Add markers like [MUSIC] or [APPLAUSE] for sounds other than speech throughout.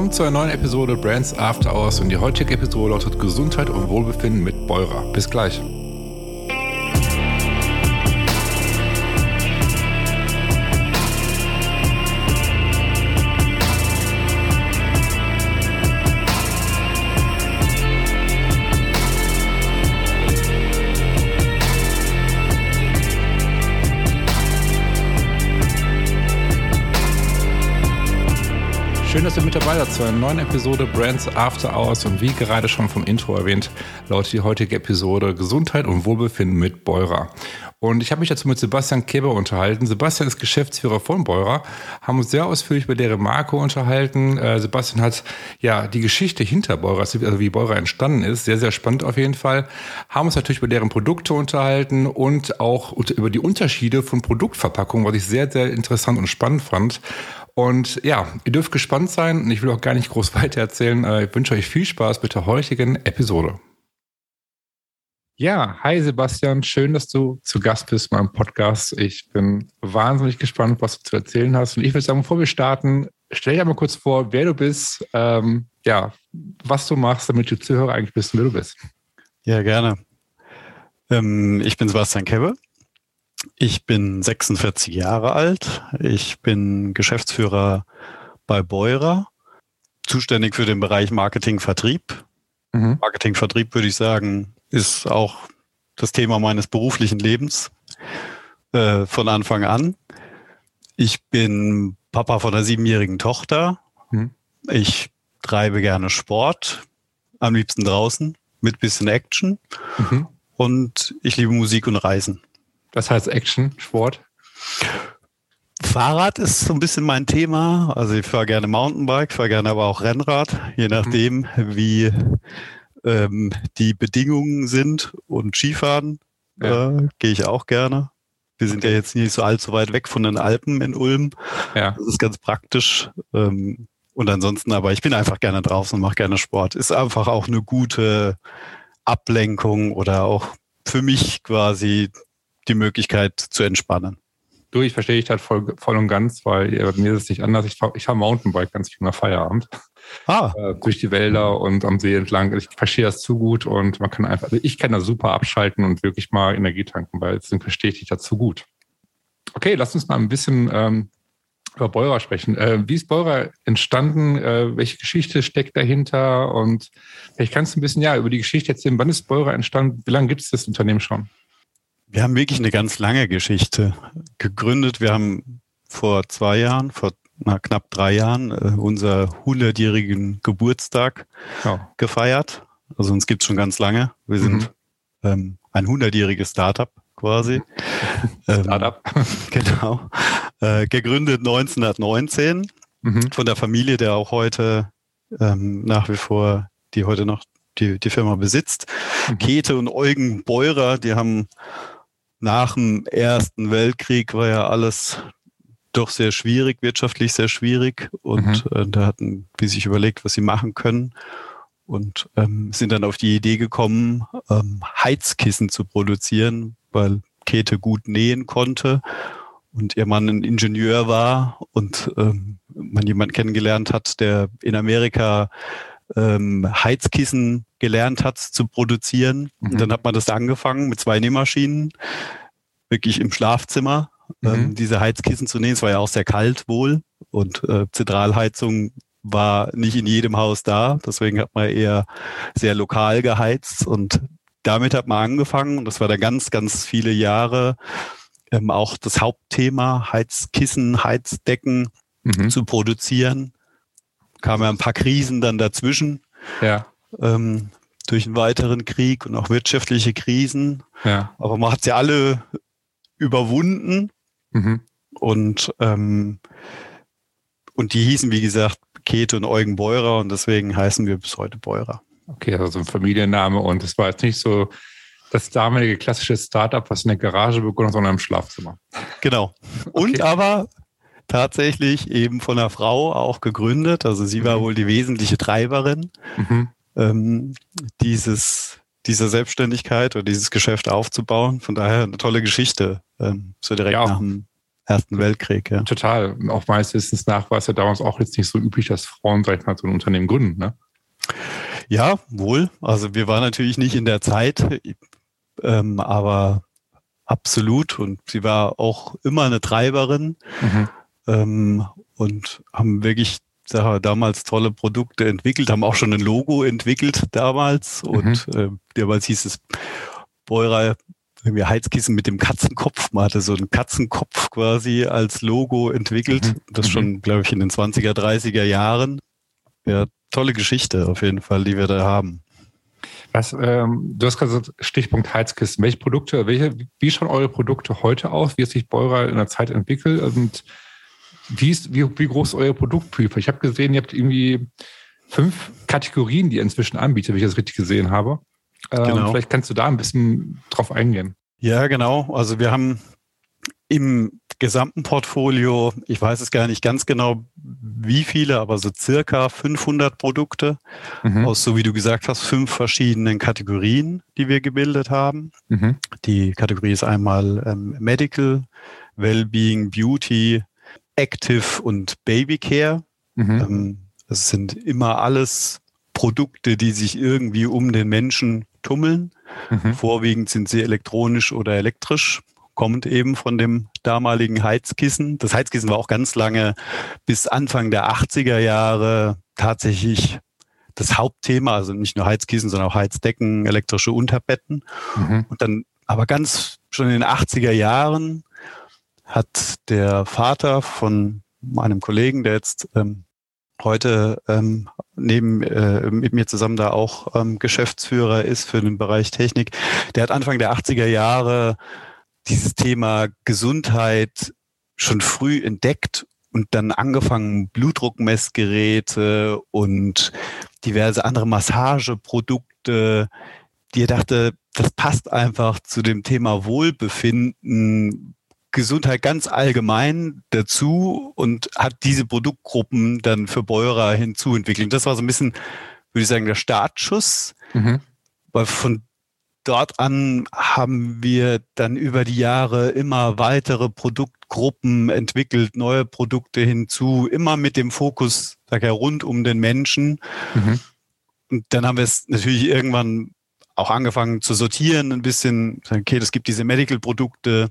Willkommen zu einer neuen Episode Brands After Hours und die heutige Episode lautet Gesundheit und Wohlbefinden mit Beurer. Bis gleich. Schön, dass ihr mit dabei seid zu einer neuen Episode Brands After Hours und wie gerade schon vom Intro erwähnt, lautet die heutige Episode Gesundheit und Wohlbefinden mit Beurer. Und ich habe mich dazu mit Sebastian Keber unterhalten. Sebastian ist Geschäftsführer von Beurer, haben uns sehr ausführlich über deren Marke unterhalten. Äh, Sebastian hat ja die Geschichte hinter Beurer, also wie Beurer entstanden ist, sehr, sehr spannend auf jeden Fall. Haben uns natürlich über deren Produkte unterhalten und auch über die Unterschiede von Produktverpackungen, was ich sehr, sehr interessant und spannend fand. Und ja, ihr dürft gespannt sein und ich will auch gar nicht groß [LAUGHS] weiter erzählen. Äh, ich wünsche euch viel Spaß mit der heutigen Episode. Ja, hi Sebastian, schön, dass du zu Gast bist in meinem Podcast. Ich bin wahnsinnig gespannt, was du zu erzählen hast. Und ich würde sagen, bevor wir starten, stell dir einmal kurz vor, wer du bist, ähm, ja, was du machst, damit die Zuhörer eigentlich wissen, wer du bist. Ja, gerne. Ähm, ich bin Sebastian Kebbe. Ich bin 46 Jahre alt. Ich bin Geschäftsführer bei Beurer, zuständig für den Bereich Marketing-Vertrieb. Mhm. Marketing-Vertrieb würde ich sagen, ist auch das Thema meines beruflichen Lebens äh, von Anfang an. Ich bin Papa von einer siebenjährigen Tochter. Mhm. Ich treibe gerne Sport, am liebsten draußen mit bisschen Action. Mhm. Und ich liebe Musik und Reisen. Das heißt Action, Sport? Fahrrad ist so ein bisschen mein Thema. Also ich fahre gerne Mountainbike, fahre gerne aber auch Rennrad, je mhm. nachdem, wie ähm, die Bedingungen sind. Und Skifahren ja. äh, gehe ich auch gerne. Wir sind ja jetzt nicht so allzu weit weg von den Alpen in Ulm. Ja. Das ist ganz praktisch. Ähm, und ansonsten, aber ich bin einfach gerne draußen und mache gerne Sport. Ist einfach auch eine gute Ablenkung oder auch für mich quasi die Möglichkeit zu entspannen. Du, ich verstehe dich halt voll, voll und ganz, weil bei mir ist es nicht anders. Ich fahre ich fahr Mountainbike ganz viel nach Feierabend. Ah. [LAUGHS] Äh, durch die Wälder und am See entlang. Ich verstehe das zu gut und man kann einfach, also ich kann da super abschalten und wirklich mal Energie tanken, weil deswegen verstehe ich dich dazu gut. Okay, lass uns mal ein bisschen ähm, über Beurer sprechen. Äh, wie ist Beurer entstanden? Äh, welche Geschichte steckt dahinter? Und vielleicht kannst du ein bisschen ja über die Geschichte erzählen. Wann ist Beurer entstanden? Wie lange gibt es das Unternehmen schon? Wir haben wirklich eine ganz lange Geschichte gegründet. Wir haben vor zwei Jahren, vor na, knapp drei Jahren, äh, unser 100-jährigen Geburtstag ja. gefeiert. Also uns gibt's schon ganz lange. Wir mhm. sind ähm, ein 100-jähriges Startup quasi. [LAUGHS] Ähm, Startup. [LAUGHS] genau. Äh, gegründet 1919 mhm. von der Familie, der auch heute ähm, nach wie vor, die heute noch die, die Firma besitzt. Mhm. Käthe und Eugen Beurer, die haben nach dem Ersten Weltkrieg war ja alles doch sehr schwierig, wirtschaftlich sehr schwierig. Und mhm. äh, da hatten die sich überlegt, was sie machen können. Und ähm, sind dann auf die Idee gekommen, ähm, Heizkissen zu produzieren, weil Käthe gut nähen konnte und ihr Mann ein Ingenieur war und ähm, man jemanden kennengelernt hat, der in Amerika ähm, Heizkissen gelernt hat zu produzieren. Mhm. Und dann hat man das angefangen mit zwei Nähmaschinen, wirklich im Schlafzimmer, ähm, mhm. ähm, diese Heizkissen zu nähen. Es war ja auch sehr kalt wohl und äh, Zentralheizung war nicht in jedem Haus da. Deswegen hat man eher sehr lokal geheizt und damit hat man angefangen und das war dann ganz, ganz viele Jahre ähm, auch das Hauptthema, Heizkissen, Heizdecken mhm. zu produzieren kamen ja ein paar Krisen dann dazwischen. Ja. Ähm, durch einen weiteren Krieg und auch wirtschaftliche Krisen. Ja. Aber man hat sie alle überwunden. Mhm. Und, ähm, und die hießen, wie gesagt, Käthe und Eugen Beurer und deswegen heißen wir bis heute Beurer. Okay, also ein Familienname und es war jetzt nicht so das damalige klassische Startup, was in der Garage begonnen hat, sondern im Schlafzimmer. Genau. [LAUGHS] Und okay. aber tatsächlich eben von einer Frau auch gegründet. Also sie war mhm. wohl die wesentliche Treiberin mhm. ähm, dieses, dieser Selbstständigkeit oder dieses Geschäft aufzubauen. Von daher eine tolle Geschichte, ähm, so direkt ja. nach dem Ersten Weltkrieg. Ja. Total. Auch meines Wissens nach war es ja damals auch jetzt nicht so üblich, dass Frauen, sag ich mal, so ein Unternehmen gründen, ne? Ja, wohl. Also wir waren natürlich nicht in der Zeit, ähm, aber absolut. Und sie war auch immer eine Treiberin mhm. Ähm, und haben wirklich damals tolle Produkte entwickelt, haben auch schon ein Logo entwickelt damals. Mhm. Und äh, damals hieß es Beurer irgendwie Heizkissen mit dem Katzenkopf. Man hatte so einen Katzenkopf quasi als Logo entwickelt. Mhm. Das mhm. schon, glaube ich, in den 20er, 30er Jahren. Ja, tolle Geschichte auf jeden Fall, die wir da haben. Was, ähm, du hast gerade Stichpunkt Heizkissen. Welche Produkte, welche, wie schauen eure Produkte heute aus? Wie hat sich Beurer in der Zeit entwickelt? Und wie, ist, wie, wie groß ist euer Produktprüfer? Ich habe gesehen, ihr habt irgendwie fünf Kategorien, die ihr inzwischen anbietet, wenn ich das richtig gesehen habe. Ähm, genau. Vielleicht kannst du da ein bisschen drauf eingehen. Ja, genau. Also wir haben im gesamten Portfolio, ich weiß es gar nicht ganz genau, wie viele, aber so circa 500 Produkte mhm. aus, so wie du gesagt hast, fünf verschiedenen Kategorien, die wir gebildet haben. Mhm. Die Kategorie ist einmal ähm, Medical, Wellbeing, Beauty, Active und Babycare. Mhm. Ähm, das sind immer alles Produkte, die sich irgendwie um den Menschen tummeln. Mhm. Vorwiegend sind sie elektronisch oder elektrisch kommt eben von dem damaligen Heizkissen. Das Heizkissen war auch ganz lange bis Anfang der 80er Jahre tatsächlich das Hauptthema, also nicht nur Heizkissen, sondern auch Heizdecken, elektrische Unterbetten. Mhm. Und dann aber ganz schon in den 80er Jahren hat der Vater von meinem Kollegen, der jetzt ähm, heute ähm, neben äh, mit mir zusammen da auch ähm, Geschäftsführer ist für den Bereich Technik, der hat Anfang der 80er Jahre dieses Thema Gesundheit schon früh entdeckt und dann angefangen, Blutdruckmessgeräte und diverse andere Massageprodukte, die er dachte, das passt einfach zu dem Thema Wohlbefinden, Gesundheit ganz allgemein dazu und hat diese Produktgruppen dann für Beurer hinzuentwickelt. Das war so ein bisschen, würde ich sagen, der Startschuss. Mhm. Weil von dort an haben wir dann über die Jahre immer weitere Produktgruppen entwickelt, neue Produkte hinzu, immer mit dem Fokus, sag ja, rund um den Menschen. Mhm. Und dann haben wir es natürlich irgendwann auch angefangen zu sortieren, ein bisschen, okay, es gibt diese Medical-Produkte,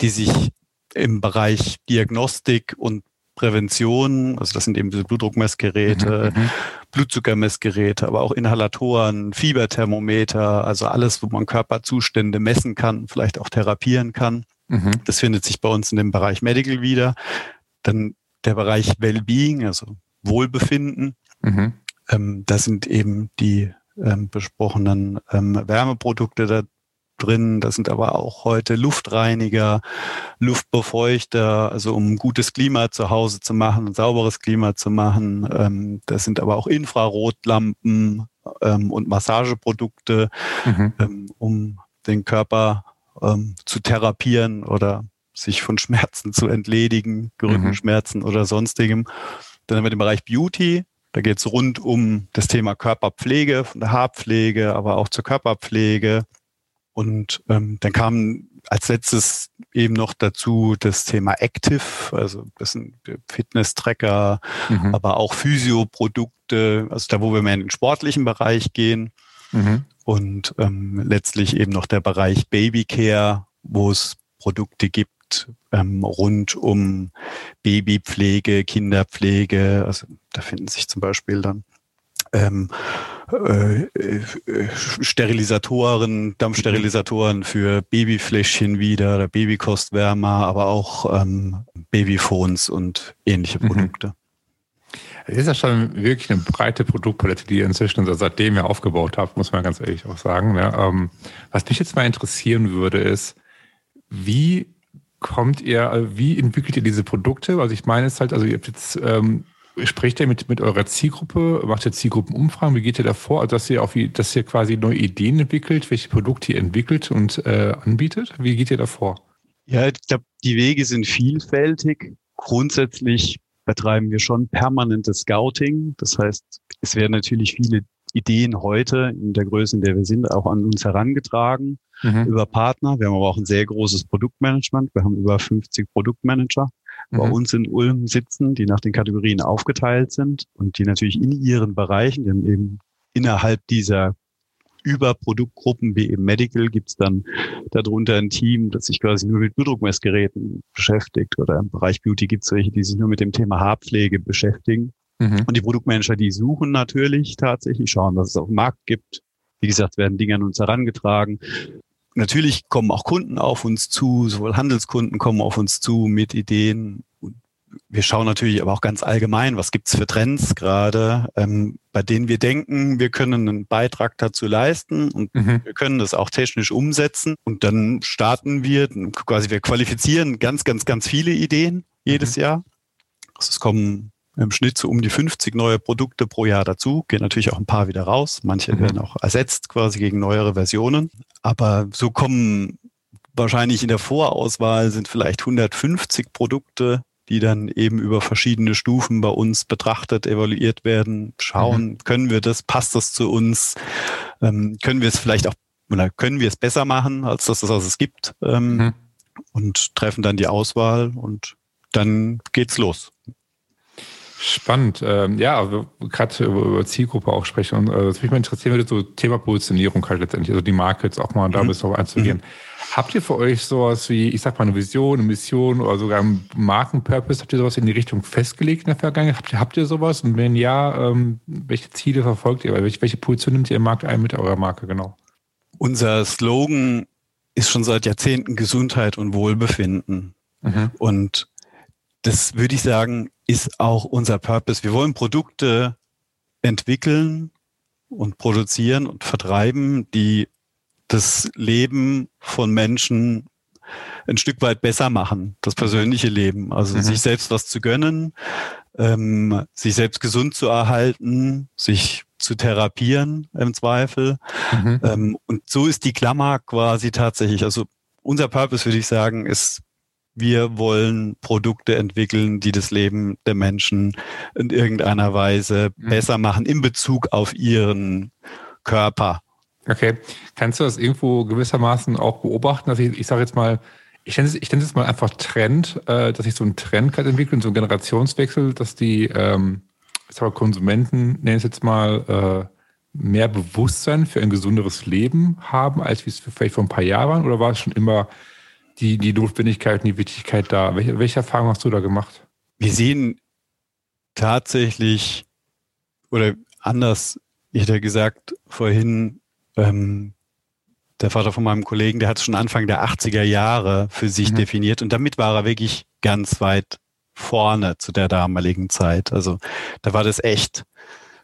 die sich im Bereich Diagnostik und Prävention, also das sind eben diese Blutdruckmessgeräte, mhm, mhm, Blutzuckermessgeräte, aber auch Inhalatoren, Fieberthermometer, also alles, wo man Körperzustände messen kann, vielleicht auch therapieren kann. Mhm. Das findet sich bei uns in dem Bereich Medical wieder. Dann der Bereich Wellbeing, also Wohlbefinden. Mhm. Ähm, das sind eben die ähm, besprochenen ähm, Wärmeprodukte da drin. Da sind aber auch heute Luftreiniger, Luftbefeuchter, also um gutes Klima zu Hause zu machen, ein sauberes Klima zu machen. Ähm, das sind aber auch Infrarotlampen ähm, und Massageprodukte, mhm. ähm, um den Körper ähm, zu therapieren oder sich von Schmerzen zu entledigen, Rückenschmerzen mhm. oder sonstigem. Dann haben wir den Bereich Beauty. Da geht es rund um das Thema Körperpflege, von der Haarpflege, aber auch zur Körperpflege. Und ähm, dann kam als letztes eben noch dazu das Thema Active, also das sind Fitness-Tracker, mhm. aber auch Physioprodukte, also da, wo wir mehr in den sportlichen Bereich gehen. Mhm. Und ähm, letztlich eben noch der Bereich Babycare, wo es Produkte gibt ähm, rund um Babypflege, Kinderpflege. Also da finden sich zum Beispiel dann ähm, äh, äh, Sterilisatoren, Dampfsterilisatoren für Babyfläschchen wieder oder Babykostwärmer, aber auch ähm, Babyphones und ähnliche mhm. Produkte. Es ist ja schon wirklich eine breite Produktpalette, die ihr inzwischen seitdem ja aufgebaut habt, muss man ganz ehrlich auch sagen. Ne? Ähm, was mich jetzt mal interessieren würde, ist, wie kommt ihr, wie entwickelt ihr diese Produkte? Also ich meine es halt, also ihr habt jetzt ähm, Sprecht ihr mit, mit eurer Zielgruppe, macht ihr Zielgruppenumfragen, wie geht ihr da vor? Also dass ihr auf, dass ihr quasi neue Ideen entwickelt, welche Produkte ihr entwickelt und äh, anbietet? Wie geht ihr da vor? Ja, ich glaube, die Wege sind vielfältig. Grundsätzlich betreiben wir schon permanentes Scouting. Das heißt, es werden natürlich viele Ideen heute in der Größe, in der wir sind, auch an uns herangetragen mhm. über Partner. Wir haben aber auch ein sehr großes Produktmanagement. Wir haben über 50 Produktmanager mhm. bei uns in Ulm sitzen, die nach den Kategorien aufgeteilt sind und die natürlich in ihren Bereichen, die haben eben innerhalb dieser über Produktgruppen wie eben Medical gibt es dann darunter ein Team, das sich quasi nur mit Blutdruckmessgeräten beschäftigt. Oder im Bereich Beauty gibt es welche, die sich nur mit dem Thema Haarpflege beschäftigen. Mhm. Und die Produktmanager, die suchen natürlich tatsächlich, schauen, was es auf dem Markt gibt. Wie gesagt, werden Dinge an uns herangetragen. Natürlich kommen auch Kunden auf uns zu, sowohl Handelskunden kommen auf uns zu mit Ideen wir schauen natürlich aber auch ganz allgemein, was gibt's für Trends gerade, ähm, bei denen wir denken, wir können einen Beitrag dazu leisten und mhm. wir können das auch technisch umsetzen. Und dann starten wir, quasi wir qualifizieren ganz, ganz, ganz viele Ideen jedes mhm. Jahr. Also es kommen im Schnitt so um die 50 neue Produkte pro Jahr dazu, gehen natürlich auch ein paar wieder raus. Manche mhm. werden auch ersetzt quasi gegen neuere Versionen. Aber so kommen wahrscheinlich in der Vorauswahl sind vielleicht 150 Produkte die dann eben über verschiedene Stufen bei uns betrachtet, evaluiert werden, schauen, mhm. können wir das, passt das zu uns, ähm, können wir es vielleicht auch, oder können wir es besser machen, als das, was es gibt, ähm, mhm. und treffen dann die Auswahl und dann geht's los. Spannend. Ähm, ja, gerade über Zielgruppe auch sprechen. Und äh, das mich mal interessieren, würde so Thema Positionierung halt letztendlich, also die Markets auch mal da mhm. bis drauf einzugehen. Mhm. Habt ihr für euch sowas wie, ich sag mal, eine Vision, eine Mission oder sogar einen Markenpurpose? Habt ihr sowas in die Richtung festgelegt in der Vergangenheit? Habt ihr, habt ihr sowas? Und wenn ja, ähm, welche Ziele verfolgt ihr? Welche, welche Position nimmt ihr im Markt ein mit eurer Marke genau? Unser Slogan ist schon seit Jahrzehnten Gesundheit und Wohlbefinden. Mhm. Und das würde ich sagen, ist auch unser Purpose. Wir wollen Produkte entwickeln und produzieren und vertreiben, die das Leben von Menschen ein Stück weit besser machen, das persönliche Leben. Also mhm. sich selbst was zu gönnen, ähm, sich selbst gesund zu erhalten, sich zu therapieren im Zweifel. Mhm. Ähm, und so ist die Klammer quasi tatsächlich. Also unser Purpose, würde ich sagen, ist wir wollen Produkte entwickeln, die das Leben der Menschen in irgendeiner Weise mhm. besser machen in Bezug auf ihren Körper. Okay. Kannst du das irgendwo gewissermaßen auch beobachten? dass ich, ich sage jetzt mal, ich nenne es, ich nenne es mal einfach Trend, äh, dass sich so ein Trend gerade entwickelt, so ein Generationswechsel, dass die ähm, ich sag mal, Konsumenten, nenne es jetzt mal, äh, mehr Bewusstsein für ein gesunderes Leben haben, als wie es vielleicht vor ein paar Jahren waren? Oder war es schon immer die, die Notwendigkeit und die Wichtigkeit da. Welche, welche Erfahrung hast du da gemacht? Wir sehen tatsächlich, oder anders, ich hätte gesagt vorhin, ähm, der Vater von meinem Kollegen, der hat schon Anfang der 80er Jahre für sich mhm. definiert und damit war er wirklich ganz weit vorne zu der damaligen Zeit. Also da war das echt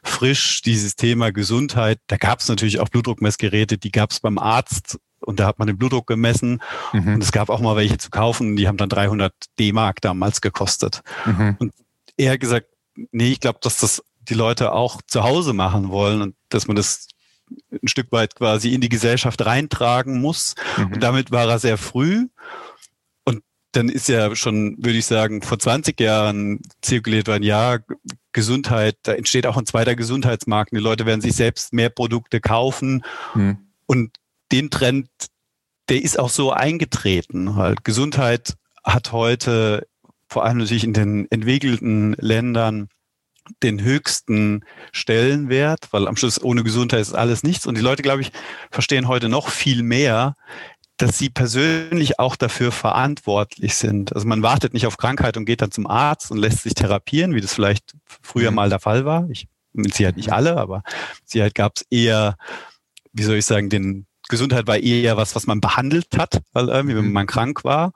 frisch, dieses Thema Gesundheit. Da gab es natürlich auch Blutdruckmessgeräte, die gab es beim Arzt und da hat man den Blutdruck gemessen mhm. und es gab auch mal welche zu kaufen, die haben dann 300 D-Mark damals gekostet. Mhm. Und er hat gesagt, nee, ich glaube, dass das die Leute auch zu Hause machen wollen und dass man das ein Stück weit quasi in die Gesellschaft reintragen muss. Mhm. Und damit war er sehr früh. Und dann ist ja schon, würde ich sagen, vor 20 Jahren zirkuliert worden, ja, Gesundheit, da entsteht auch ein zweiter Gesundheitsmarkt. Die Leute werden sich selbst mehr Produkte kaufen. Mhm. Und den Trend, der ist auch so eingetreten. Halt. Gesundheit hat heute vor allem natürlich in den entwickelten Ländern den höchsten Stellenwert, weil am Schluss ohne Gesundheit ist alles nichts. Und die Leute, glaube ich, verstehen heute noch viel mehr, dass sie persönlich auch dafür verantwortlich sind. Also man wartet nicht auf Krankheit und geht dann zum Arzt und lässt sich therapieren, wie das vielleicht früher mhm. mal der Fall war. Ich, mit Sicherheit nicht alle, aber mit Sicherheit gab es eher, wie soll ich sagen, den, Gesundheit war eher was, was man behandelt hat, weil irgendwie, wenn mhm. man krank war.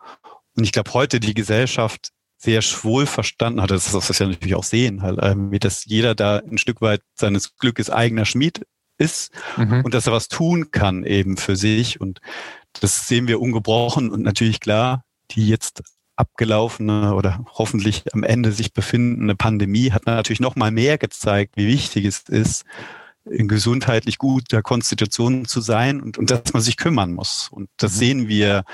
Und ich glaube, heute die Gesellschaft sehr wohl verstanden hat, das ist das, wir natürlich auch sehen, halt, irgendwie, dass jeder da ein Stück weit seines Glückes eigener Schmied ist mhm. und dass er was tun kann eben für sich. Und das sehen wir ungebrochen und natürlich klar, die jetzt abgelaufene oder hoffentlich am Ende sich befindende Pandemie hat natürlich noch mal mehr gezeigt, wie wichtig es ist, in gesundheitlich guter Konstitution zu sein und, und dass man sich kümmern muss. Und das mhm. sehen wir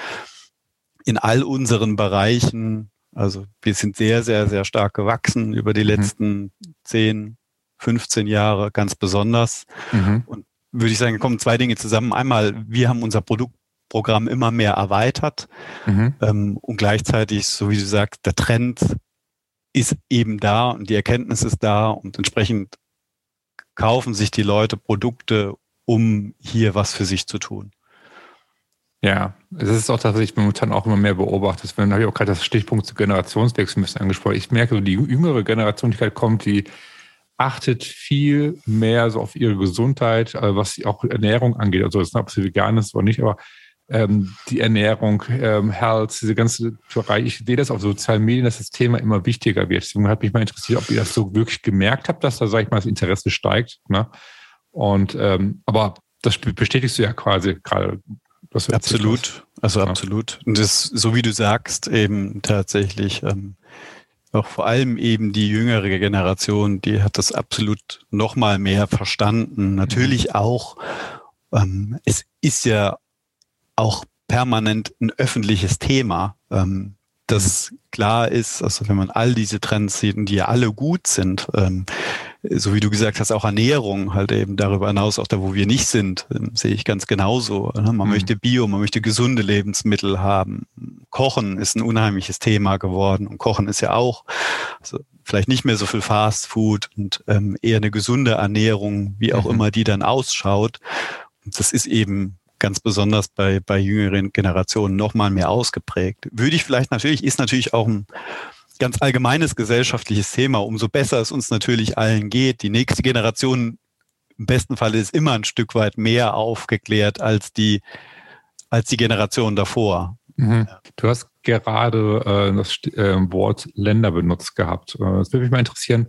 in all unseren Bereichen. Also wir sind sehr, sehr, sehr stark gewachsen über die mhm. letzten 10, 15 Jahre ganz besonders. Mhm. Und würde ich sagen, kommen zwei Dinge zusammen. Einmal, wir haben unser Produktprogramm immer mehr erweitert mhm. ähm, und gleichzeitig, so wie du sagst, der Trend ist eben da und die Erkenntnis ist da und entsprechend kaufen sich die Leute Produkte, um hier was für sich zu tun. Ja, es ist auch tatsächlich momentan auch immer mehr beobachtet. Wenn habe ich auch gerade das Stichpunkt zu Generationswechsel ein bisschen angesprochen. Ich merke, die jüngere Generation, die halt kommt, die achtet viel mehr so auf ihre Gesundheit, äh, was auch Ernährung angeht. Also, das ist, ob sie vegan ist oder nicht, aber ähm, die Ernährung, ähm, Health, diese ganze Bereich. Ich sehe das auf sozialen Medien, dass das Thema immer wichtiger wird. Deswegen hat mich mal interessiert, ob ihr das so wirklich gemerkt habt, dass da, sag ich mal, das Interesse steigt. Ne? Und ähm, aber das bestätigst du ja quasi gerade. Absolut, also ja. absolut. Und das, so wie du sagst, eben tatsächlich ähm, auch vor allem eben die jüngere Generation, die hat das absolut noch mal mehr verstanden. Natürlich mhm. auch, ähm, es ist ja auch permanent ein öffentliches Thema, ähm, das klar ist, also wenn man all diese Trends sieht und die ja alle gut sind, ähm, so wie du gesagt hast, auch Ernährung halt eben darüber hinaus, auch da, wo wir nicht sind, ähm, sehe ich ganz genauso. Ne? Man mhm. möchte Bio, man möchte gesunde Lebensmittel haben. Kochen ist ein unheimliches Thema geworden und Kochen ist ja auch also vielleicht nicht mehr so viel Fast Food und ähm, eher eine gesunde Ernährung, wie auch mhm. immer die dann ausschaut. Und das ist eben ganz besonders bei, bei jüngeren Generationen noch mal mehr ausgeprägt. Würde ich vielleicht natürlich, ist natürlich auch ein ganz allgemeines gesellschaftliches Thema. Umso besser es uns natürlich allen geht. Die nächste Generation im besten Fall ist immer ein Stück weit mehr aufgeklärt als die, als die Generation davor. Mhm. Du hast gerade äh, das äh, Wort Länder benutzt gehabt. Äh, das würde mich mal interessieren.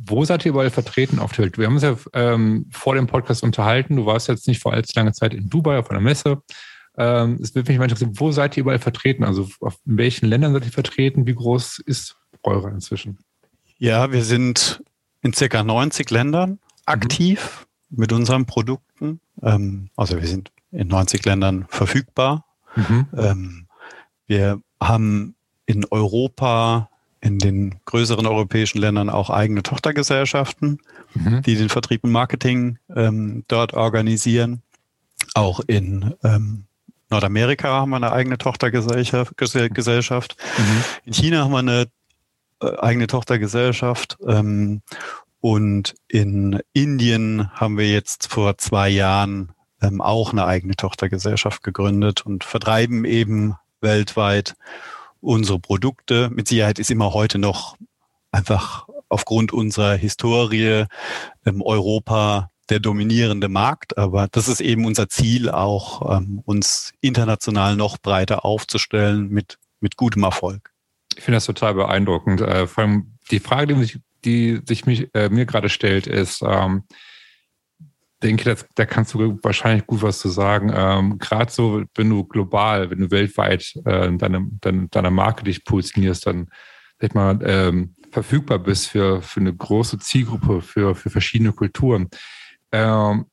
Wo seid ihr überall vertreten auf der Welt? Wir haben uns ja ähm, vor dem Podcast unterhalten. Du warst jetzt nicht vor allzu lange Zeit in Dubai auf einer Messe. Ähm, es würde mich mal interessieren, wo seid ihr überall vertreten? Also auf, in welchen Ländern seid ihr vertreten? Wie groß ist eure inzwischen? Ja, wir sind in circa 90 Ländern aktiv mhm. mit unseren Produkten. Ähm, also wir sind in 90 Ländern verfügbar. Mhm. Ähm, wir haben in Europa in den größeren europäischen Ländern auch eigene Tochtergesellschaften, mhm. die den Vertrieb und Marketing ähm, dort organisieren. Auch in ähm, Nordamerika haben wir eine eigene Tochtergesellschaft. Gesellschaft. Mhm. In China haben wir eine äh, eigene Tochtergesellschaft. Ähm, und in Indien haben wir jetzt vor zwei Jahren ähm, auch eine eigene Tochtergesellschaft gegründet und vertreiben eben weltweit unsere Produkte. Mit Sicherheit ist immer heute noch einfach aufgrund unserer Historie ähm, Europa der dominierende Markt, aber das ist eben unser Ziel, auch ähm, uns international noch breiter aufzustellen mit, mit gutem Erfolg. Ich finde das total beeindruckend. Äh, vor allem die Frage, die sich, die sich mich, äh, mir gerade stellt, ist, ähm, denke, das, da kannst du wahrscheinlich gut was zu sagen. Ähm, Gerade so, wenn du global, wenn du weltweit äh, deine, deine, deine Marke dich positionierst, dann sag mal, ähm, verfügbar bist für, für eine große Zielgruppe, für, für verschiedene Kulturen. Ähm,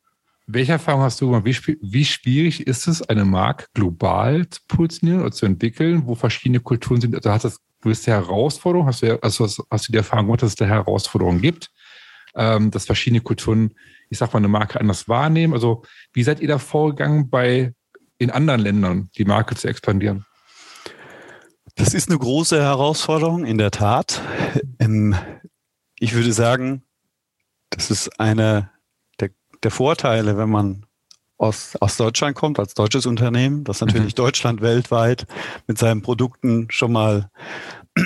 welche Erfahrung hast du gemacht? Wie, wie schwierig ist es, eine Marke global zu positionieren oder zu entwickeln, wo verschiedene Kulturen sind? Also hast du gewisse Herausforderungen? Hast du, also hast, hast du die Erfahrung gemacht, dass es da Herausforderungen gibt? Ähm, dass verschiedene Kulturen ich sag mal, eine Marke anders wahrnehmen? Also, wie seid ihr da vorgegangen, bei in anderen Ländern die Marke zu expandieren? Das ist eine große Herausforderung, in der Tat. Ähm, ich würde sagen, das ist einer der, der Vorteile, wenn man aus, aus Deutschland kommt, als deutsches Unternehmen, dass natürlich mhm. Deutschland weltweit mit seinen Produkten schon mal,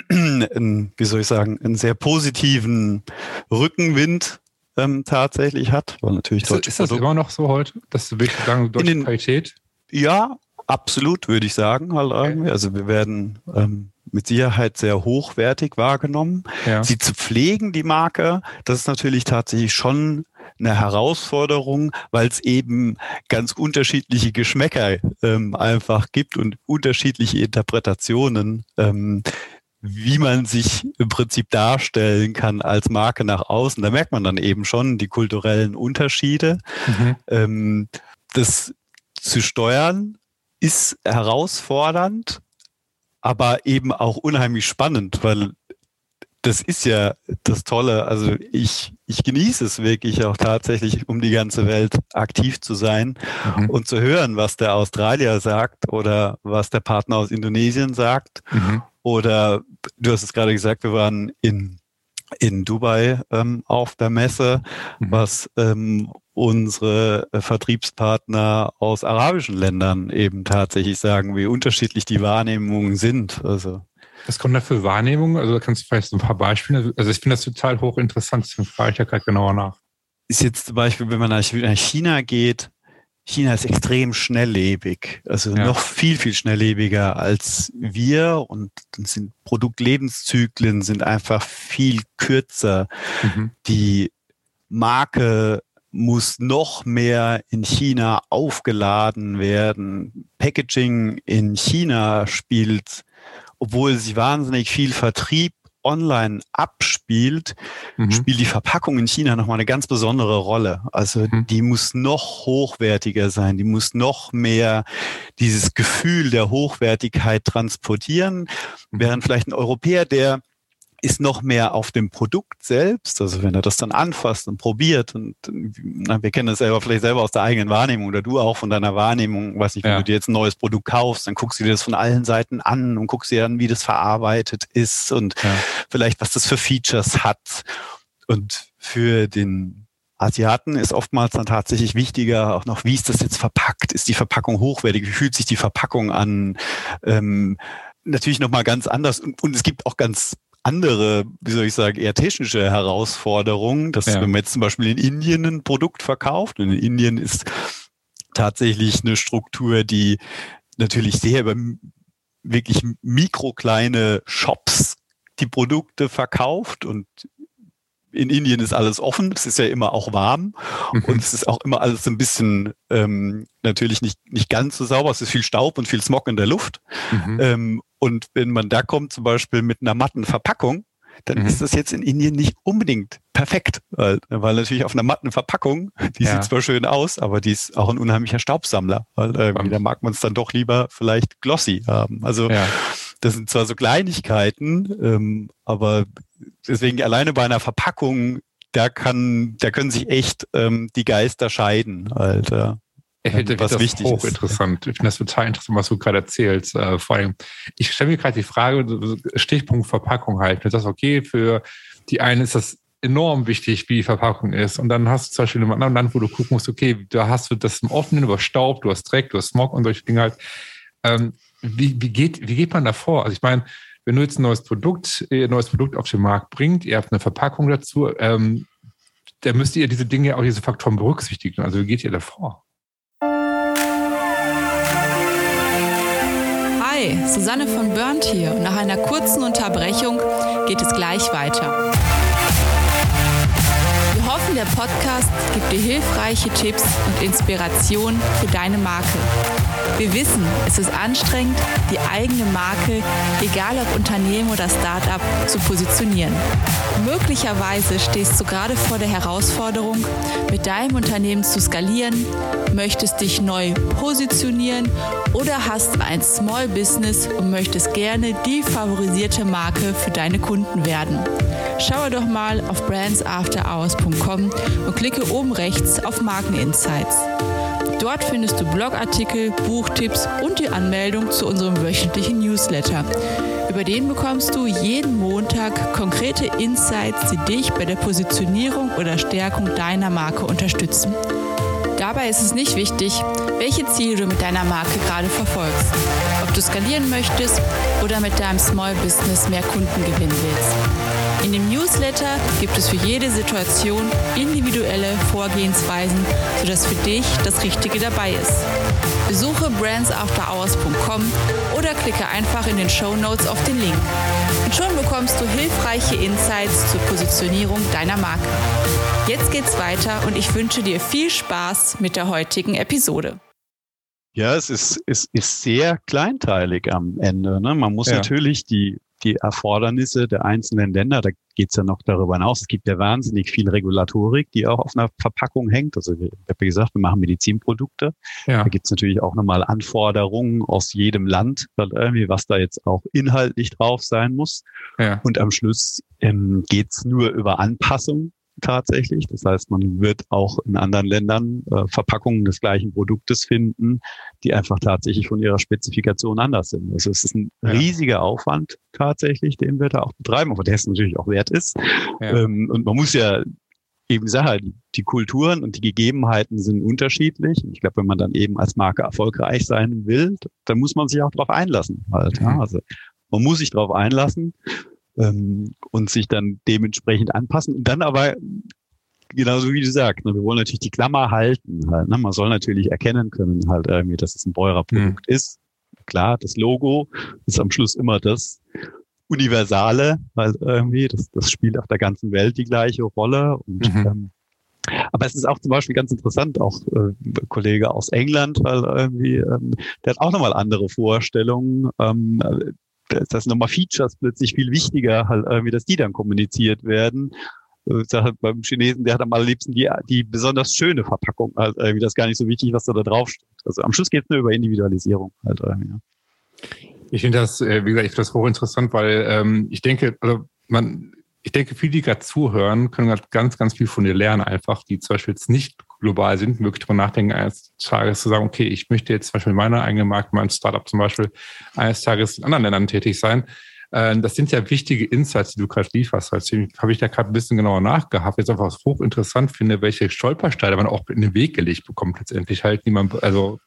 einen, wie soll ich sagen, einen sehr positiven Rückenwind ähm, tatsächlich hat. Weil natürlich ist, ist das immer noch so heute, dass du wirklich sagen, deutsche den, Qualität? Ja, absolut, würde ich sagen. Halt okay. Also wir werden ähm, mit Sicherheit sehr hochwertig wahrgenommen. Ja. Sie zu pflegen, die Marke, das ist natürlich tatsächlich schon eine Herausforderung, weil es eben ganz unterschiedliche Geschmäcker ähm, einfach gibt und unterschiedliche Interpretationen. Ähm, wie man sich im Prinzip darstellen kann als Marke nach außen. Da merkt man dann eben schon die kulturellen Unterschiede. Mhm. Ähm, das zu steuern ist herausfordernd, aber eben auch unheimlich spannend, weil das ist ja das Tolle. Also ich, ich genieße es wirklich auch tatsächlich, um die ganze Welt aktiv zu sein mhm. und zu hören, was der Australier sagt oder was der Partner aus Indonesien sagt. Mhm. Oder du hast es gerade gesagt, wir waren in, in Dubai ähm, auf der Messe, mhm. was ähm, unsere äh, Vertriebspartner aus arabischen Ländern eben tatsächlich sagen, wie unterschiedlich die Wahrnehmungen sind. Also was kommt da für Wahrnehmungen? Also da kannst du vielleicht so ein paar Beispiele. Also ich finde das total hochinteressant, deswegen frage ich ja gerade genauer nach. Ist jetzt zum Beispiel, wenn man nach China geht, China ist extrem schnelllebig, also ja. noch viel, viel schnelllebiger als wir und sind Produktlebenszyklen sind einfach viel kürzer. Mhm. Die Marke muss noch mehr in China aufgeladen werden. Packaging in China spielt obwohl sich wahnsinnig viel Vertrieb online abspielt, mhm. spielt die Verpackung in China nochmal eine ganz besondere Rolle. Also mhm. die muss noch hochwertiger sein, die muss noch mehr dieses Gefühl der Hochwertigkeit transportieren, mhm. während vielleicht ein Europäer, der ist noch mehr auf dem Produkt selbst. Also wenn er das dann anfasst und probiert und na, wir kennen das selber vielleicht selber aus der eigenen Wahrnehmung oder du auch von deiner Wahrnehmung, weiß nicht, wenn ja. du dir jetzt ein neues Produkt kaufst, dann guckst du dir das von allen Seiten an und guckst dir an, wie das verarbeitet ist und ja. vielleicht was das für Features hat. Und für den Asiaten ist oftmals dann tatsächlich wichtiger auch noch, wie ist das jetzt verpackt? Ist die Verpackung hochwertig? Wie fühlt sich die Verpackung an? Ähm, natürlich nochmal ganz anders. Und, und es gibt auch ganz andere, wie soll ich sagen, eher technische Herausforderungen, dass ja. wenn man jetzt zum Beispiel in Indien ein Produkt verkauft, und in Indien ist tatsächlich eine Struktur, die natürlich sehr über wirklich mikrokleine Shops die Produkte verkauft und in Indien ist alles offen, es ist ja immer auch warm mhm. und es ist auch immer alles ein bisschen ähm, natürlich nicht, nicht ganz so sauber, es ist viel Staub und viel Smog in der Luft. Mhm. Ähm, und wenn man da kommt, zum Beispiel mit einer matten Verpackung, dann mhm. ist das jetzt in Indien nicht unbedingt perfekt, weil, weil natürlich auf einer matten Verpackung, die ja. sieht zwar schön aus, aber die ist auch ein unheimlicher Staubsammler, weil äh, da mag man es dann doch lieber vielleicht glossy haben. Also ja. das sind zwar so Kleinigkeiten, ähm, aber deswegen alleine bei einer Verpackung, da kann, da können sich echt ähm, die Geister scheiden, Alter. Ich finde was das wichtig hochinteressant. Ich finde das total interessant, was du gerade erzählst. Äh, vor allem, ich stelle mir gerade die Frage, Stichpunkt Verpackung halt. Ist das okay? Für die einen ist das enorm wichtig, wie die Verpackung ist. Und dann hast du zum Beispiel in einem anderen Land, wo du gucken musst, okay, da hast du das im Offenen über Staub, du hast Dreck, du hast Smog und solche Dinge halt. Ähm, wie, wie, geht, wie geht man da vor? Also ich meine, wenn du jetzt ein neues Produkt, ein äh, neues Produkt auf den Markt bringt, ihr habt eine Verpackung dazu, ähm, da müsst ihr diese Dinge, auch diese Faktoren berücksichtigen. Also wie geht ihr da vor? Hi, Susanne von Burnt hier nach einer kurzen Unterbrechung geht es gleich weiter. Wir hoffen, der Podcast gibt dir hilfreiche Tipps und Inspiration für deine Marke. Wir wissen, es ist anstrengend, die eigene Marke, egal ob Unternehmen oder Startup, zu positionieren. Möglicherweise stehst du gerade vor der Herausforderung, mit deinem Unternehmen zu skalieren, möchtest dich neu positionieren oder hast ein Small Business und möchtest gerne die favorisierte Marke für deine Kunden werden. Schaue doch mal auf brandsafterhours.com und klicke oben rechts auf Markeninsights. Dort findest du Blogartikel, Buchtipps und die Anmeldung zu unserem wöchentlichen Newsletter. Über den bekommst du jeden Montag konkrete Insights, die dich bei der Positionierung oder Stärkung deiner Marke unterstützen. Dabei ist es nicht wichtig, welche Ziele du mit deiner Marke gerade verfolgst. Ob du skalieren möchtest oder mit deinem Small Business mehr Kunden gewinnen willst. In dem Newsletter gibt es für jede Situation individuelle Vorgehensweisen, sodass für dich das Richtige dabei ist. Besuche brandsafterhours.com oder klicke einfach in den Show Notes auf den Link. Und schon bekommst du hilfreiche Insights zur Positionierung deiner Marke. Jetzt geht's weiter und ich wünsche dir viel Spaß mit der heutigen Episode. Ja, es ist, es ist sehr kleinteilig am Ende. Ne? Man muss ja. natürlich die, die Erfordernisse der einzelnen Länder, da geht es ja noch darüber hinaus. Es gibt ja wahnsinnig viel Regulatorik, die auch auf einer Verpackung hängt. Also ich habe gesagt, wir machen Medizinprodukte. Ja. Da gibt es natürlich auch nochmal Anforderungen aus jedem Land, irgendwie, was da jetzt auch inhaltlich drauf sein muss. Ja. Und am Schluss ähm, geht es nur über Anpassung tatsächlich. Das heißt, man wird auch in anderen Ländern äh, Verpackungen des gleichen Produktes finden, die einfach tatsächlich von ihrer Spezifikation anders sind. Also es ist ein ja. riesiger Aufwand tatsächlich, den wir da auch betreiben, aber der es natürlich auch wert ist. Ja. Ähm, und man muss ja eben sagen, die Kulturen und die Gegebenheiten sind unterschiedlich. Ich glaube, wenn man dann eben als Marke erfolgreich sein will, dann muss man sich auch darauf einlassen. Halt, ja? Mhm. Also man muss sich darauf einlassen ähm, und sich dann dementsprechend anpassen. Und dann aber genauso wie du sagst, ne, wir wollen natürlich die Klammer halten. Halt, ne? Man soll natürlich erkennen können, halt irgendwie, dass es ein Beurer-Produkt mhm. ist. Klar, das Logo ist am Schluss immer das Universale, halt irgendwie, das, das spielt auf der ganzen Welt die gleiche Rolle. Und, mhm. ähm, aber es ist auch zum Beispiel ganz interessant, auch äh, Kollege aus England, weil irgendwie, ähm, der hat auch nochmal andere Vorstellungen. Ähm, das nochmal Features plötzlich viel wichtiger, halt irgendwie, dass die dann kommuniziert werden. Ich sage beim Chinesen, der hat am allerliebsten die, die besonders schöne Verpackung, halt irgendwie, das ist gar nicht so wichtig, was da, da drauf steht. Also am Schluss geht es nur über Individualisierung halt irgendwie. Ich finde das, äh, wie gesagt, ich finde das hochinteressant, weil ähm, ich denke, also man, ich denke, viele, die gerade zuhören, können gerade ganz, ganz viel von dir lernen, einfach, die zum Beispiel jetzt nicht global sind, wirklich darüber nachdenken, eines Tages zu sagen, okay, ich möchte jetzt zum Beispiel in meiner eigenen Markt, mein Startup zum Beispiel, eines Tages in anderen Ländern tätig sein. Äh, das sind ja wichtige Insights, die du gerade lieferst. Deswegen habe ich da gerade ein bisschen genauer nachgehabt. Jetzt einfach was hochinteressant finde, welche Stolpersteine man auch in den Weg gelegt bekommt, letztendlich halt, die man, also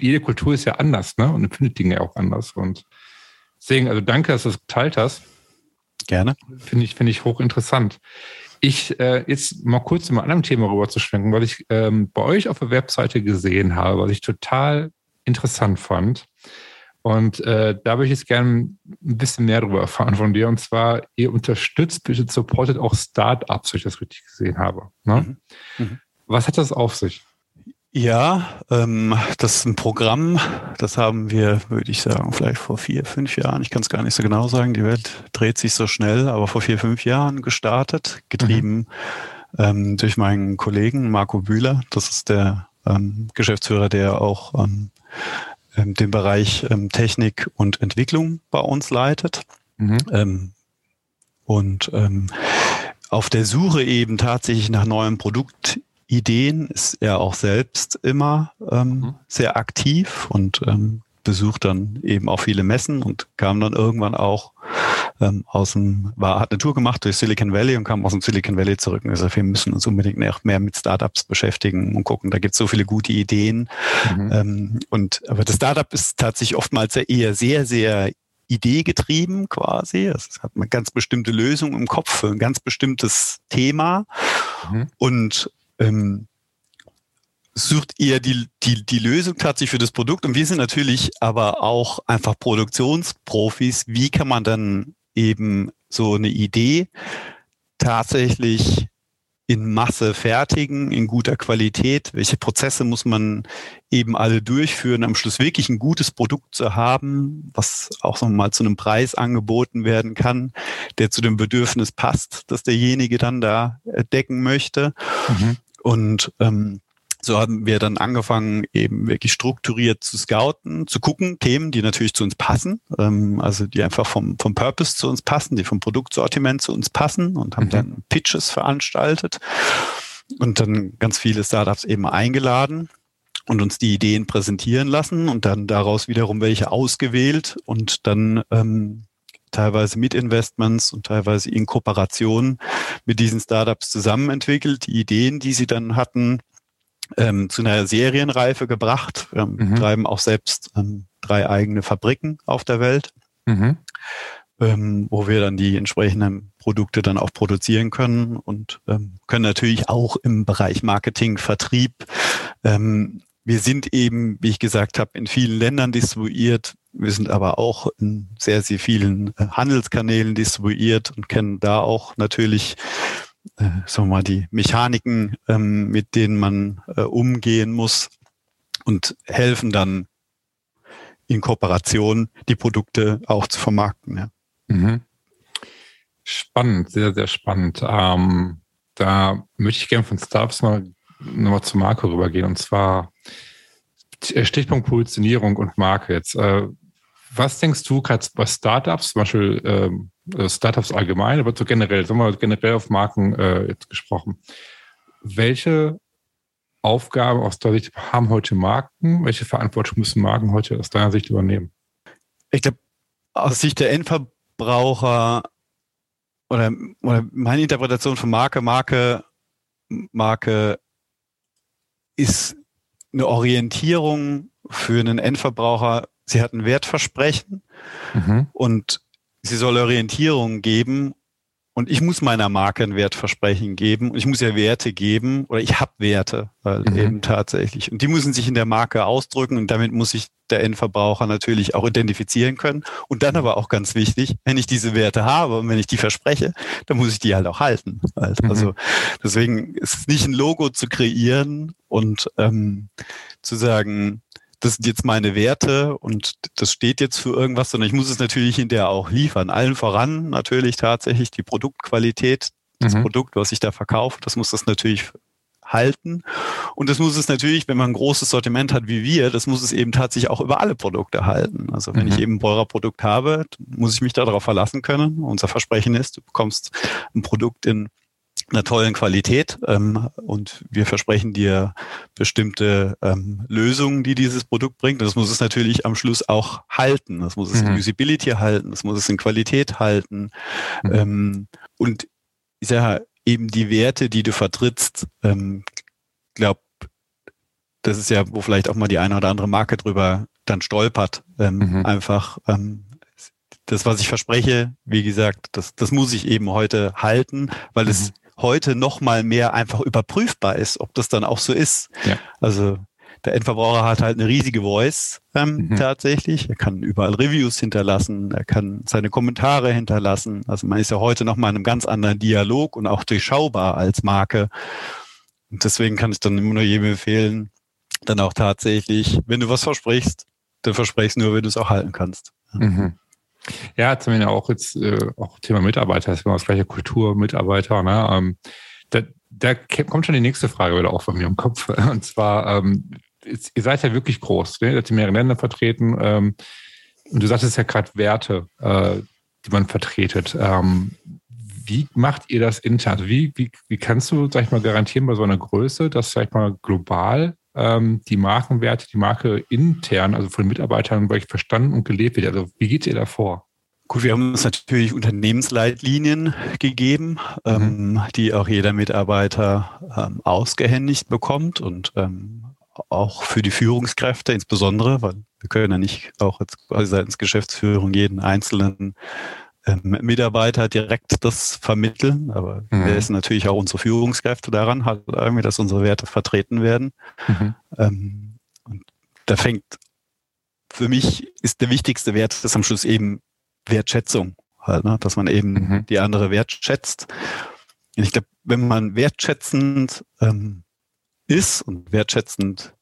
jede Kultur ist ja anders, ne? Und empfindet Dinge auch anders. Und deswegen, also danke, dass du das geteilt hast. Gerne. Finde ich, finde ich hochinteressant. Ich äh, jetzt mal kurz zu einem anderen Thema rüber zu schwenken, weil ich ähm, bei euch auf der Webseite gesehen habe, was ich total interessant fand. Und äh, da würde ich jetzt gerne ein bisschen mehr darüber erfahren von dir. Und zwar, ihr unterstützt, bitte supportet auch Startups, wenn ich das richtig gesehen habe. Ne? Mhm. Mhm. Was hat das auf sich? Ja, ähm, das ist ein Programm, das haben wir, würde ich sagen, vielleicht vor vier, fünf Jahren, ich kann es gar nicht so genau sagen, die Welt dreht sich so schnell, aber vor vier, fünf Jahren gestartet, getrieben mhm. ähm, durch meinen Kollegen Marco Bühler. Das ist der ähm, Geschäftsführer, der auch ähm, ähm den Bereich ähm, Technik und Entwicklung bei uns leitet. Mhm. Ähm, und ähm, auf der Suche eben tatsächlich nach neuen Produkt Ideen ist er auch selbst immer ähm, mhm. sehr aktiv und ähm, besucht dann eben auch viele Messen und kam dann irgendwann auch ähm, aus dem, war, hat eine Tour gemacht durch Silicon Valley und kam aus dem Silicon Valley zurück und gesagt, wir müssen uns unbedingt mehr mit Startups beschäftigen und gucken, da gibt es so viele gute Ideen. Mhm. Ähm, und aber das Startup ist tatsächlich oftmals eher sehr, sehr ideegetrieben quasi. Es hat eine ganz bestimmte Lösung im Kopf für ein ganz bestimmtes Thema. Mhm. Und ähm, sucht eher die, die, die Lösung tatsächlich für das Produkt. Und wir sind natürlich aber auch einfach Produktionsprofis. Wie kann man dann eben so eine Idee tatsächlich in Masse fertigen, in guter Qualität? Welche Prozesse muss man eben alle durchführen, am Schluss wirklich ein gutes Produkt zu haben, was auch noch mal zu einem Preis angeboten werden kann, der zu dem Bedürfnis passt, das derjenige dann da decken möchte. Mhm. Und ähm, so haben wir dann angefangen, eben wirklich strukturiert zu scouten, zu gucken, Themen, die natürlich zu uns passen, ähm, also die einfach vom, vom Purpose zu uns passen, die vom Produktsortiment zu uns passen und haben mhm. dann Pitches veranstaltet und dann ganz viele Startups eben eingeladen und uns die Ideen präsentieren lassen und dann daraus wiederum welche ausgewählt und dann ähm, teilweise mit Investments und teilweise in Kooperation mit diesen Startups zusammen entwickelt, die Ideen, die sie dann hatten, ähm, zu einer Serienreife gebracht. Wir mhm. betreiben auch selbst ähm, drei eigene Fabriken auf der Welt, mhm. ähm, wo wir dann die entsprechenden Produkte dann auch produzieren können und ähm, können natürlich auch im Bereich Marketing, Vertrieb ähm, wir sind eben, wie ich gesagt habe, in vielen Ländern distribuiert. Wir sind aber auch in sehr, sehr vielen äh, Handelskanälen distribuiert und kennen da auch natürlich äh, sagen wir mal, die Mechaniken, ähm, mit denen man äh, umgehen muss und helfen dann in Kooperation die Produkte auch zu vermarkten. Ja. Mhm. Spannend, sehr, sehr spannend. Ähm, da möchte ich gerne von Startups mal nochmal zur Marke rübergehen und zwar Stichpunkt Positionierung und Marke jetzt. Äh, was denkst du gerade bei Startups, zum Beispiel ähm, äh, Startups allgemein, aber so generell, sagen wir mal generell auf Marken äh, jetzt gesprochen. Welche Aufgaben aus deiner Sicht haben heute Marken? Welche Verantwortung müssen Marken heute aus deiner Sicht übernehmen? Ich glaube, aus Sicht der Endverbraucher oder, oder meine Interpretation von Marke, Marke, Marke ist eine Orientierung für einen Endverbraucher. Sie hat ein Wertversprechen mhm. und sie soll Orientierung geben und ich muss meiner Marke ein Wertversprechen geben und ich muss ja Werte geben oder ich habe Werte weil mhm. eben tatsächlich. Und die müssen sich in der Marke ausdrücken und damit muss sich der Endverbraucher natürlich auch identifizieren können. Und dann aber auch ganz wichtig, wenn ich diese Werte habe und wenn ich die verspreche, dann muss ich die halt auch halten. Halt. Mhm. Also deswegen ist es nicht ein Logo zu kreieren und ähm, zu sagen, das sind jetzt meine Werte und das steht jetzt für irgendwas, sondern ich muss es natürlich hinterher auch liefern. Allen voran natürlich tatsächlich die Produktqualität, das mhm. Produkt, was ich da verkaufe, das muss das natürlich halten. Und das muss es natürlich, wenn man ein großes Sortiment hat wie wir, das muss es eben tatsächlich auch über alle Produkte halten. Also wenn mhm. ich eben ein Beurer-Produkt habe, muss ich mich darauf verlassen können. Unser Versprechen ist, du bekommst ein Produkt in einer tollen Qualität ähm, und wir versprechen dir bestimmte ähm, Lösungen, die dieses Produkt bringt. Und das muss es natürlich am Schluss auch halten. Das muss es mhm. in Usability halten, das muss es in Qualität halten. Mhm. Ähm, und ich sage eben die Werte, die du vertrittst, ähm, glaube, das ist ja, wo vielleicht auch mal die eine oder andere Marke drüber dann stolpert. Ähm, mhm. Einfach ähm, das, was ich verspreche, wie gesagt, das, das muss ich eben heute halten, weil mhm. es heute noch mal mehr einfach überprüfbar ist, ob das dann auch so ist. Ja. Also der Endverbraucher hat halt eine riesige Voice ähm, mhm. tatsächlich. Er kann überall Reviews hinterlassen, er kann seine Kommentare hinterlassen. Also man ist ja heute noch mal in einem ganz anderen Dialog und auch durchschaubar als Marke. Und deswegen kann ich dann immer nur jedem empfehlen, dann auch tatsächlich, wenn du was versprichst, dann versprichst nur, wenn du es auch halten kannst. Mhm. Ja, zumindest auch jetzt äh, auch Thema Mitarbeiter, das ist immer das gleiche Kultur, Mitarbeiter. Ne? Ähm, da, da kommt schon die nächste Frage wieder auch von mir im Kopf. [LAUGHS] Und zwar, ähm, ihr seid ja wirklich groß, ne? ihr seid in mehreren Ländern vertreten. Ähm, und du sagtest ja gerade Werte, äh, die man vertretet. Ähm, wie macht ihr das intern? Also wie, wie, wie kannst du, sag ich mal, garantieren bei so einer Größe, dass, sag ich mal, global ähm, die Markenwerte, die Marke intern, also von den Mitarbeitern, wirklich verstanden und gelebt wird? Also wie geht ihr da vor? Gut, wir haben uns natürlich Unternehmensleitlinien gegeben, mhm. ähm, die auch jeder Mitarbeiter ähm, ausgehändigt bekommt und ähm, auch für die Führungskräfte insbesondere, weil wir können ja nicht auch jetzt quasi seitens Geschäftsführung jeden einzelnen ähm, Mitarbeiter direkt das vermitteln, aber mhm. wir wissen natürlich auch unsere Führungskräfte daran, halt irgendwie, dass unsere Werte vertreten werden. Mhm. Ähm, und da fängt für mich ist der wichtigste Wert das am Schluss eben Wertschätzung, halt, ne? dass man eben mhm. die andere wertschätzt. Und ich glaube, wenn man wertschätzend ähm, ist und wertschätzend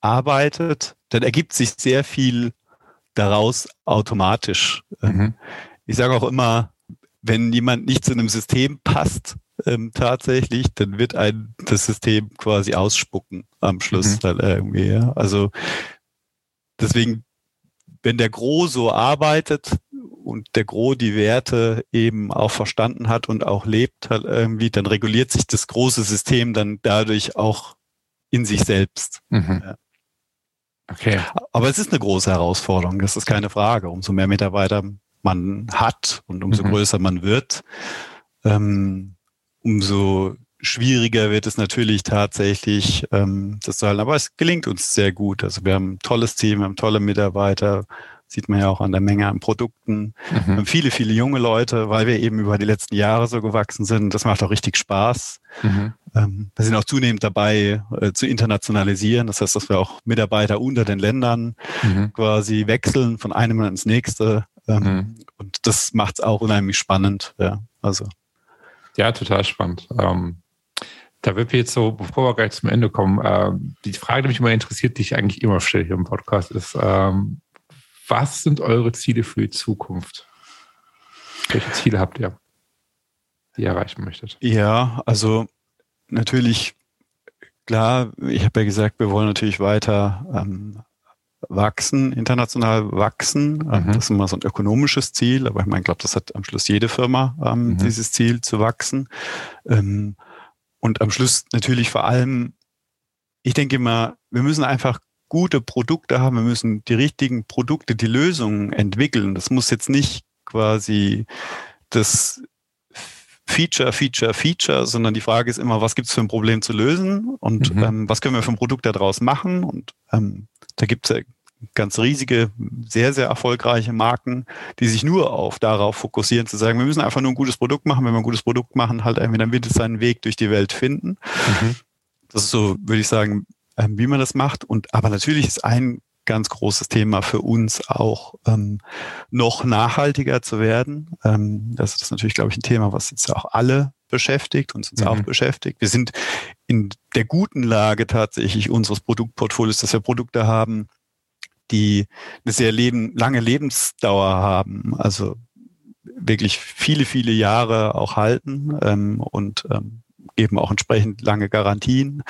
arbeitet, dann ergibt sich sehr viel daraus automatisch. Ähm, mhm. Ich sage auch immer, wenn jemand nicht zu einem System passt, ähm, tatsächlich, dann wird ein das System quasi ausspucken am Schluss mhm. dann irgendwie. Ja? Also deswegen, wenn der Gro so arbeitet und der Gro die Werte eben auch verstanden hat und auch lebt halt irgendwie, dann reguliert sich das große System dann dadurch auch in sich selbst. Mhm. Ja. Okay. Aber es ist eine große Herausforderung, das ist keine Frage. Umso mehr Mitarbeiter man hat und umso mhm. größer man wird, ähm, umso schwieriger wird es natürlich tatsächlich, ähm, das zu halten. Aber es gelingt uns sehr gut. Also wir haben ein tolles Team, wir haben tolle Mitarbeiter, sieht man ja auch an der Menge an Produkten. Mhm. Wir haben viele, viele junge Leute, weil wir eben über die letzten Jahre so gewachsen sind. Das macht auch richtig Spaß. Mhm. Ähm, wir sind auch zunehmend dabei äh, zu internationalisieren. Das heißt, dass wir auch Mitarbeiter unter den Ländern mhm. quasi wechseln von einem ins nächste. Mhm. Und das macht es auch unheimlich spannend. Ja, also. ja total spannend. Ähm, da wird mir jetzt so, bevor wir gleich zum Ende kommen, äh, die Frage, die mich immer interessiert, die ich eigentlich immer stelle hier im Podcast, ist, ähm, was sind eure Ziele für die Zukunft? Welche Ziele habt ihr? die ihr erreichen möchtet? Ja, also natürlich, klar, ich habe ja gesagt, wir wollen natürlich weiter ähm, wachsen, international wachsen. Ähm, mhm. Das ist immer so ein ökonomisches Ziel, aber ich meine, ich glaube, das hat am Schluss jede Firma, ähm, mhm. dieses Ziel zu wachsen. Ähm, und am Schluss natürlich vor allem, ich denke immer, wir müssen einfach gute Produkte haben, wir müssen die richtigen Produkte, die Lösungen entwickeln. Das muss jetzt nicht quasi das Feature, Feature, Feature, sondern die Frage ist immer, was gibt es für ein Problem zu lösen und mhm. ähm, was können wir für ein Produkt daraus machen? Und ähm, da gibt es ganz riesige, sehr, sehr erfolgreiche Marken, die sich nur auf darauf fokussieren, zu sagen, wir müssen einfach nur ein gutes Produkt machen. Wenn wir ein gutes Produkt machen, halt irgendwie, dann wird es seinen Weg durch die Welt finden. Mhm. Das ist so, würde ich sagen, ähm, wie man das macht. Und aber natürlich ist ein ganz großes Thema für uns auch ähm, noch nachhaltiger zu werden. Ähm, das ist natürlich, glaube ich, ein Thema, was jetzt auch alle beschäftigt, uns uns mhm. auch beschäftigt. Wir sind in der guten Lage tatsächlich unseres Produktportfolios, dass wir Produkte haben, die eine sehr leben, lange Lebensdauer haben, also wirklich viele, viele Jahre auch halten ähm, und ähm, geben auch entsprechend lange Garantien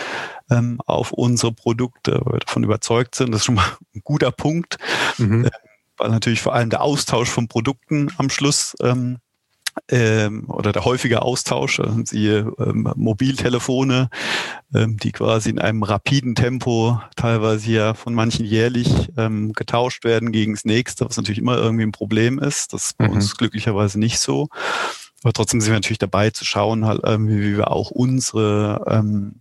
ähm, auf unsere Produkte, weil wir davon überzeugt sind. Das ist schon mal ein guter Punkt, mhm. äh, weil natürlich vor allem der Austausch von Produkten am Schluss ähm, ähm, oder der häufige Austausch, siehe ähm, Mobiltelefone, ähm, die quasi in einem rapiden Tempo teilweise ja von manchen jährlich ähm, getauscht werden gegen das nächste, was natürlich immer irgendwie ein Problem ist. Das ist bei mhm. uns glücklicherweise nicht so. Aber trotzdem sind wir natürlich dabei zu schauen, halt, ähm, wie wir auch unsere ähm,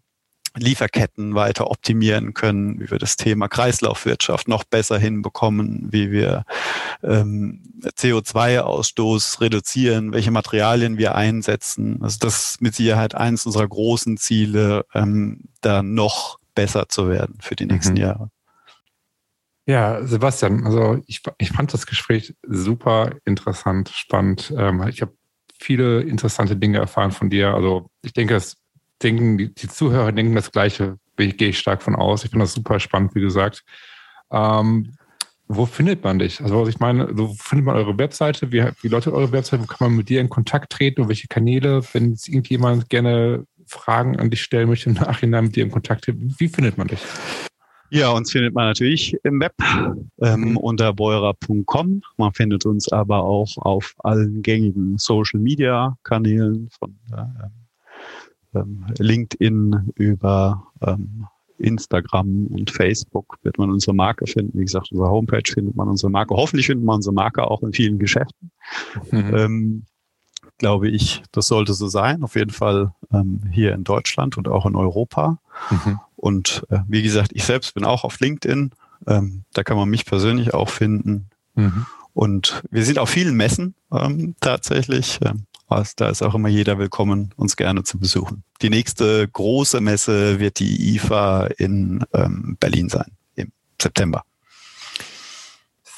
Lieferketten weiter optimieren können, wie wir das Thema Kreislaufwirtschaft noch besser hinbekommen, wie wir ähm, CO2-Ausstoß reduzieren, welche Materialien wir einsetzen. Also das ist mit Sicherheit eines unserer großen Ziele, ähm, da noch besser zu werden für die nächsten mhm. Jahre. Ja, Sebastian, also ich, ich fand das Gespräch super interessant, spannend. Ähm, ich habe viele interessante Dinge erfahren von dir. Also ich denke, es denken, die, die Zuhörer denken das Gleiche, gehe ich stark von aus. Ich finde das super spannend, wie gesagt. Ähm, wo findet man dich? Also ich meine, wo findet man eure Webseite? Wie, wie läutet eure Webseite? Wo kann man mit dir in Kontakt treten und welche Kanäle? Wenn jetzt irgendjemand gerne Fragen an dich stellen möchte im Nachhinein mit dir in Kontakt treten, wie findet man dich? Ja, uns findet man natürlich im Web ähm, unter beurer.com. Man findet uns aber auch auf allen gängigen Social Media Kanälen von äh, ähm, LinkedIn über ähm, Instagram und Facebook wird man unsere Marke finden. Wie gesagt, unsere Homepage findet man unsere Marke. Hoffentlich findet man unsere Marke auch in vielen Geschäften. Mhm. Ähm, glaube ich, das sollte so sein. Auf jeden Fall ähm, hier in Deutschland und auch in Europa. Mhm. Und äh, wie gesagt, ich selbst bin auch auf LinkedIn. Ähm, da kann man mich persönlich auch finden. Mhm. Und wir sind auf vielen Messen ähm, tatsächlich. Also da ist auch immer jeder willkommen, uns gerne zu besuchen. Die nächste große Messe wird die IFA in ähm, Berlin sein im September.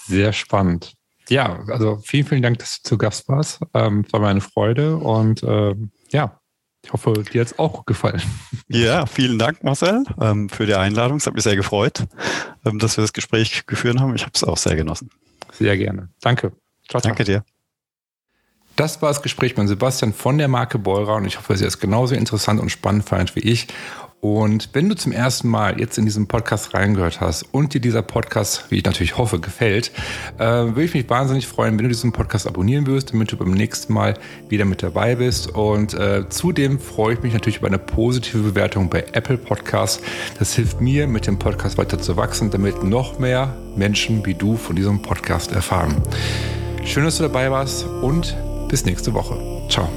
Sehr spannend. Ja, also vielen, vielen Dank, dass du zu Gast warst. Ähm, war meine Freude und ähm, ja, ich hoffe, dir hat es auch gefallen. [LAUGHS] Ja, vielen Dank, Marcel, ähm, für die Einladung. Es hat mich sehr gefreut, ähm, dass wir das Gespräch geführt haben. Ich habe es auch sehr genossen. Sehr gerne. Danke. Ciao, ciao. Danke dir. Das war das Gespräch mit Sebastian von der Marke Beurer und ich hoffe, Sie es genauso interessant und spannend fand wie ich. Und wenn du zum ersten Mal jetzt in diesen Podcast reingehört hast und dir dieser Podcast, wie ich natürlich hoffe, gefällt, äh, würde ich mich wahnsinnig freuen, wenn du diesen Podcast abonnieren wirst, damit du beim nächsten Mal wieder mit dabei bist. Und äh, zudem freue ich mich natürlich über eine positive Bewertung bei Apple Podcasts. Das hilft mir, mit dem Podcast weiter zu wachsen, damit noch mehr Menschen wie du von diesem Podcast erfahren. Schön, dass du dabei warst und bis nächste Woche. Ciao.